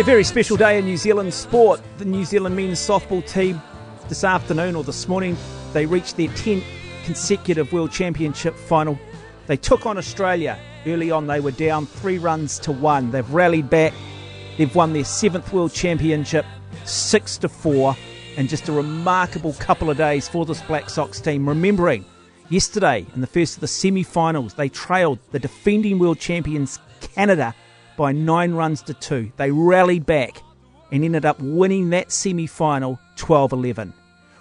Yeah, very special day in New Zealand sport. The New Zealand men's softball team this afternoon or this morning, they reached their 10th consecutive World Championship final. They took on Australia. Early on, they were down three runs to one. They've rallied back. They've won their seventh World Championship, six to four, and just a remarkable couple of days for this Black Sox team. Remembering yesterday in the first of the semi-finals, they trailed the defending world champions Canada by nine runs to two. They rallied back and ended up winning that semi final 12 11.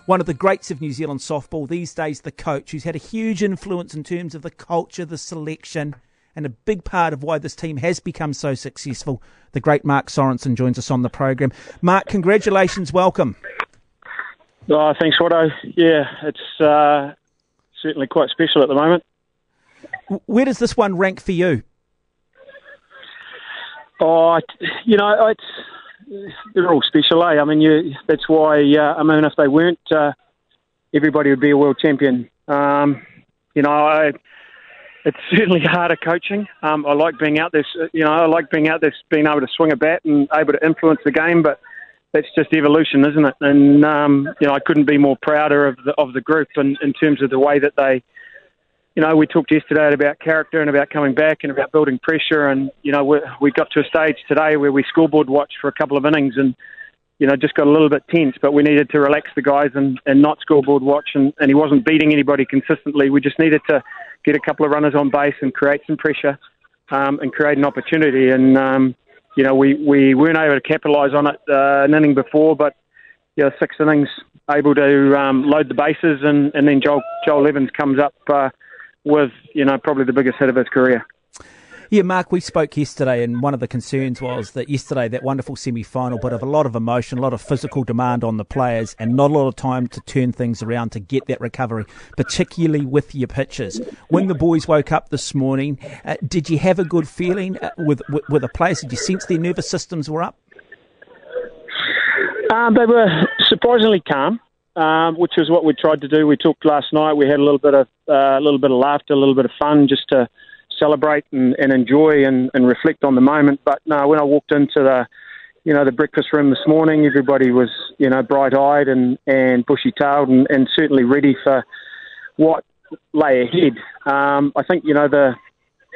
One of the greats of New Zealand softball, these days the coach, who's had a huge influence in terms of the culture, the selection, and a big part of why this team has become so successful. The great Mark Sorensen joins us on the program. Mark, congratulations, welcome. Oh, thanks, Watto. Yeah, it's uh, certainly quite special at the moment. Where does this one rank for you? Oh, you know, it's they're all special, eh? I mean, you, that's why. Uh, I mean, if they weren't, uh, everybody would be a world champion. Um, you know, I, it's certainly harder coaching. Um, I like being out there. You know, I like being out there, being able to swing a bat and able to influence the game. But that's just evolution, isn't it? And um, you know, I couldn't be more prouder of the of the group and in terms of the way that they you know, we talked yesterday about character and about coming back and about building pressure. And, you know, we, we got to a stage today where we scoreboard watched for a couple of innings and, you know, just got a little bit tense, but we needed to relax the guys and, and not scoreboard watch. And, and he wasn't beating anybody consistently. We just needed to get a couple of runners on base and create some pressure um, and create an opportunity. And, um, you know, we, we weren't able to capitalise on it uh, an inning before, but, you know, six innings able to um, load the bases. And, and then Joel, Joel Evans comes up. Uh, with you know probably the biggest hit of his career. Yeah, Mark, we spoke yesterday, and one of the concerns was that yesterday, that wonderful semi final, but of a lot of emotion, a lot of physical demand on the players, and not a lot of time to turn things around to get that recovery, particularly with your pitches. When the boys woke up this morning, uh, did you have a good feeling uh, with, with, with the players? Did you sense their nervous systems were up? Um, they were surprisingly calm um, which is what we tried to do. We took last night. We had a little bit of uh, a little bit of laughter, a little bit of fun, just to celebrate and, and enjoy and, and reflect on the moment. But no, when I walked into the you know the breakfast room this morning, everybody was you know bright eyed and and bushy tailed and, and certainly ready for what lay ahead. Um, I think you know the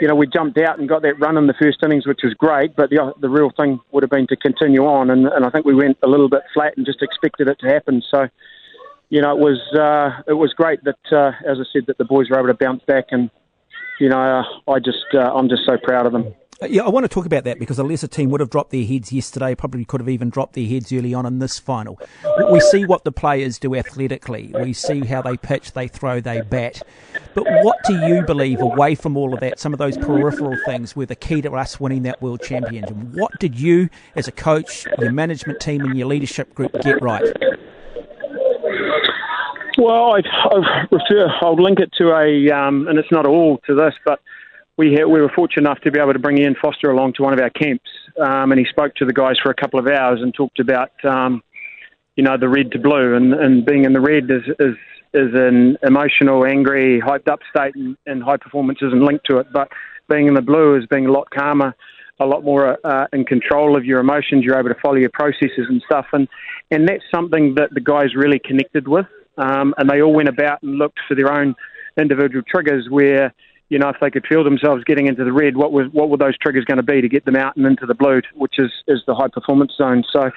you know, we jumped out and got that run in the first innings, which was great. But the the real thing would have been to continue on, and, and I think we went a little bit flat and just expected it to happen. So, you know, it was uh, it was great that, uh, as I said, that the boys were able to bounce back, and you know, I just uh, I'm just so proud of them. Uh, yeah, I want to talk about that because a lesser team would have dropped their heads yesterday, probably could have even dropped their heads early on in this final. We see what the players do athletically. We see how they pitch, they throw, they bat. But what do you believe, away from all of that, some of those peripheral things were the key to us winning that world championship? What did you, as a coach, your management team, and your leadership group get right? Well, I'd, I'd refer, I'll link it to a, um, and it's not all to this, but we had, we were fortunate enough to be able to bring Ian Foster along to one of our camps, um, and he spoke to the guys for a couple of hours and talked about, um, you know, the red to blue, and, and being in the red is, is is an emotional, angry, hyped up state, and, and high performance isn't linked to it, but being in the blue is being a lot calmer, a lot more uh, in control of your emotions. You're able to follow your processes and stuff, and and that's something that the guys really connected with um, and they all went about and looked for their own individual triggers where you know if they could feel themselves getting into the red what was what were those triggers going to be to get them out and into the blue which is is the high performance zone so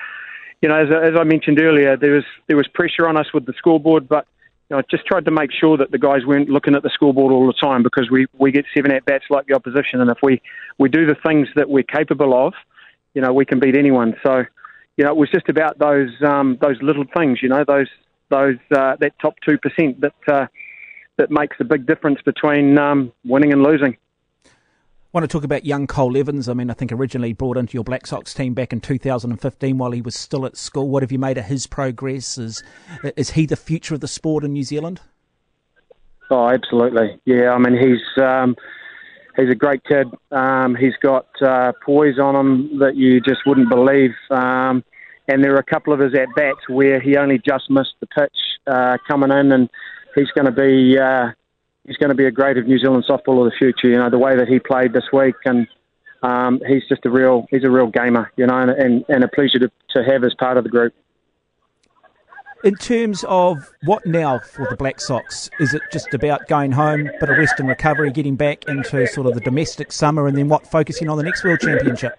you know as, as I mentioned earlier there was there was pressure on us with the scoreboard but you know, I just tried to make sure that the guys weren't looking at the scoreboard all the time because we, we get seven at bats like the opposition, and if we, we do the things that we're capable of, you know, we can beat anyone. So, you know, it was just about those um, those little things, you know, those those uh, that top two percent that uh, that makes a big difference between um, winning and losing. I want to talk about young Cole Evans. I mean, I think originally brought into your Black Sox team back in 2015 while he was still at school. What have you made of his progress? Is is he the future of the sport in New Zealand? Oh, absolutely. Yeah, I mean, he's um, he's a great kid. Um, he's got uh, poise on him that you just wouldn't believe. Um, and there were a couple of his at bats where he only just missed the pitch uh, coming in, and he's going to be uh, he's going to be a great of New Zealand softball of the future. You know the way that he played this week, and um, he's just a real he's a real gamer, you know, and, and, and a pleasure to, to have as part of the group. In terms of what now for the Black Sox, is it just about going home, bit of rest and recovery, getting back into sort of the domestic summer, and then what, focusing on the next World Championship?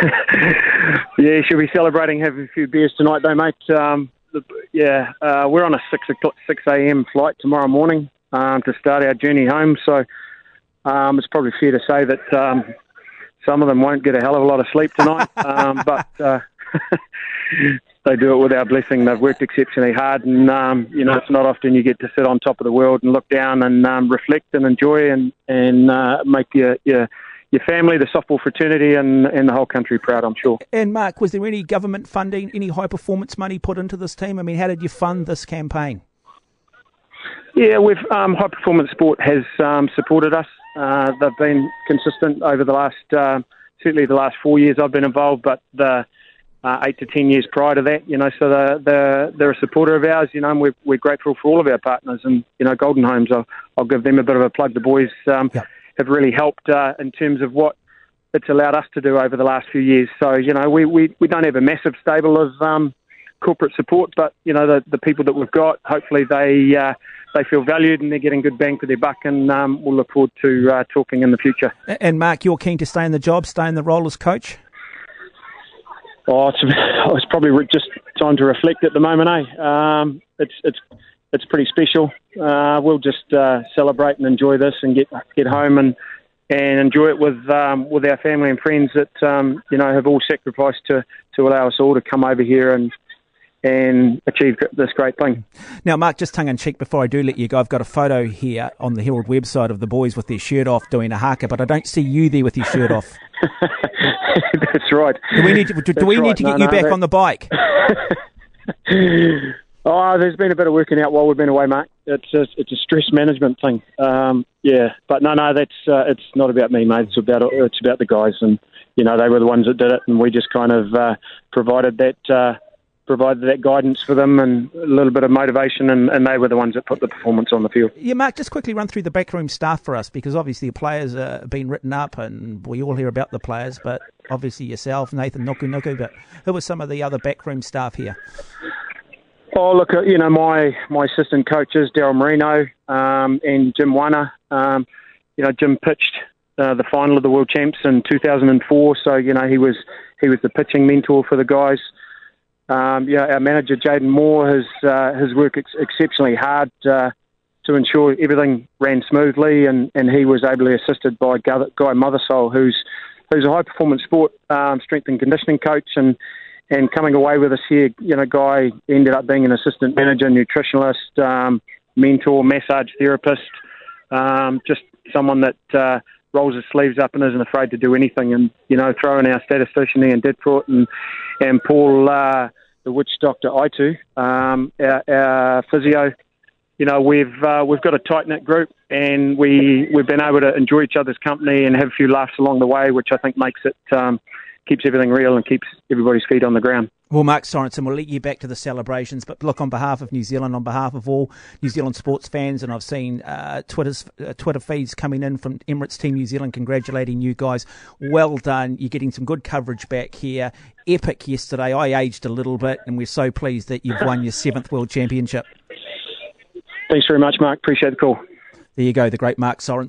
yeah, should be celebrating, having a few beers tonight, though, mate. Um, the, yeah, uh, we're on a six o'clock, six a.m. flight tomorrow morning um, to start our journey home. So um, it's probably fair to say that um, some of them won't get a hell of a lot of sleep tonight, um, but uh, they do it with our blessing. They've worked exceptionally hard, and um, you know it's not often you get to sit on top of the world and look down and um, reflect and enjoy and and uh, make your your your family, the softball fraternity, and, and the whole country proud, I'm sure. And Mark, was there any government funding, any high performance money put into this team? I mean, how did you fund this campaign? Yeah, we've um, High Performance Sport has um, supported us. Uh, they've been consistent over the last, uh, certainly the last four years I've been involved, but the uh, eight to ten years prior to that, you know, so they're, they're, they're a supporter of ours, you know, and we're, we're grateful for all of our partners. And, you know, Golden Homes, I'll, I'll give them a bit of a plug. The boys um, yep. Have really helped uh, in terms of what it's allowed us to do over the last few years. So, you know, we, we, we don't have a massive stable of um, corporate support, but, you know, the, the people that we've got, hopefully they uh, they feel valued and they're getting good bang for their buck, and um, we'll look forward to uh, talking in the future. And Mark, you're keen to stay in the job, stay in the role as coach. Oh, it's, it's probably just time to reflect at the moment, eh? Um, it's it's it's pretty special. Uh, we'll just uh, celebrate and enjoy this, and get get home and and enjoy it with um, with our family and friends that um, you know have all sacrificed to to allow us all to come over here and and achieve this great thing. Now, Mark, just tongue in cheek before I do let you go, I've got a photo here on the Herald website of the boys with their shirt off doing a haka, but I don't see you there with your shirt off. That's right. Do we need to, do, do we right. need to get no, you no, back that... on the bike? oh, there's been a bit of working out while we've been away, Mark. It's a, it's a stress management thing. Um, yeah, but no, no, that's uh, it's not about me, mate. It's about it's about the guys, and you know they were the ones that did it, and we just kind of uh, provided that. Uh, provided that guidance for them and a little bit of motivation, and, and, they were the ones that put the performance on the field. Yeah, Mark, just quickly run through the backroom staff for us because obviously the players have been written up and we all hear about the players, but obviously yourself, Nathan Nukunuku, but who were some of the other backroom staff here? Oh, look, you know, my, my assistant coaches, Daryl Marino um, and Jim Wana. Um, you know, Jim pitched uh, the final of the World Champs in 2004, so, you know, he was he was the pitching mentor for the guys. Um, yeah, our manager Jaden Moore has uh, has worked ex- exceptionally hard uh, to ensure everything ran smoothly, and, and he was ably assisted by Guy Mothersole, who's who's a high performance sport um, strength and conditioning coach, and and coming away with us here, you know, Guy ended up being an assistant manager, nutritionalist, um, mentor, massage therapist, um, just someone that uh, rolls his sleeves up and isn't afraid to do anything. And you know, throwing our statistician Ian Ditford and and Paul, uh, the witch doctor Itu, um, our, our physio. You know, we've uh, we've got a tight knit group, and we we've been able to enjoy each other's company and have a few laughs along the way, which I think makes it um, keeps everything real and keeps everybody's feet on the ground. Well, Mark Sorensen, we'll let you back to the celebrations, but look, on behalf of New Zealand, on behalf of all New Zealand sports fans, and I've seen uh, Twitter's, uh, Twitter feeds coming in from Emirates Team New Zealand congratulating you guys. Well done. You're getting some good coverage back here. Epic yesterday. I aged a little bit, and we're so pleased that you've won your seventh World Championship. Thanks very much, Mark. Appreciate the call. There you go, the great Mark Sorensen.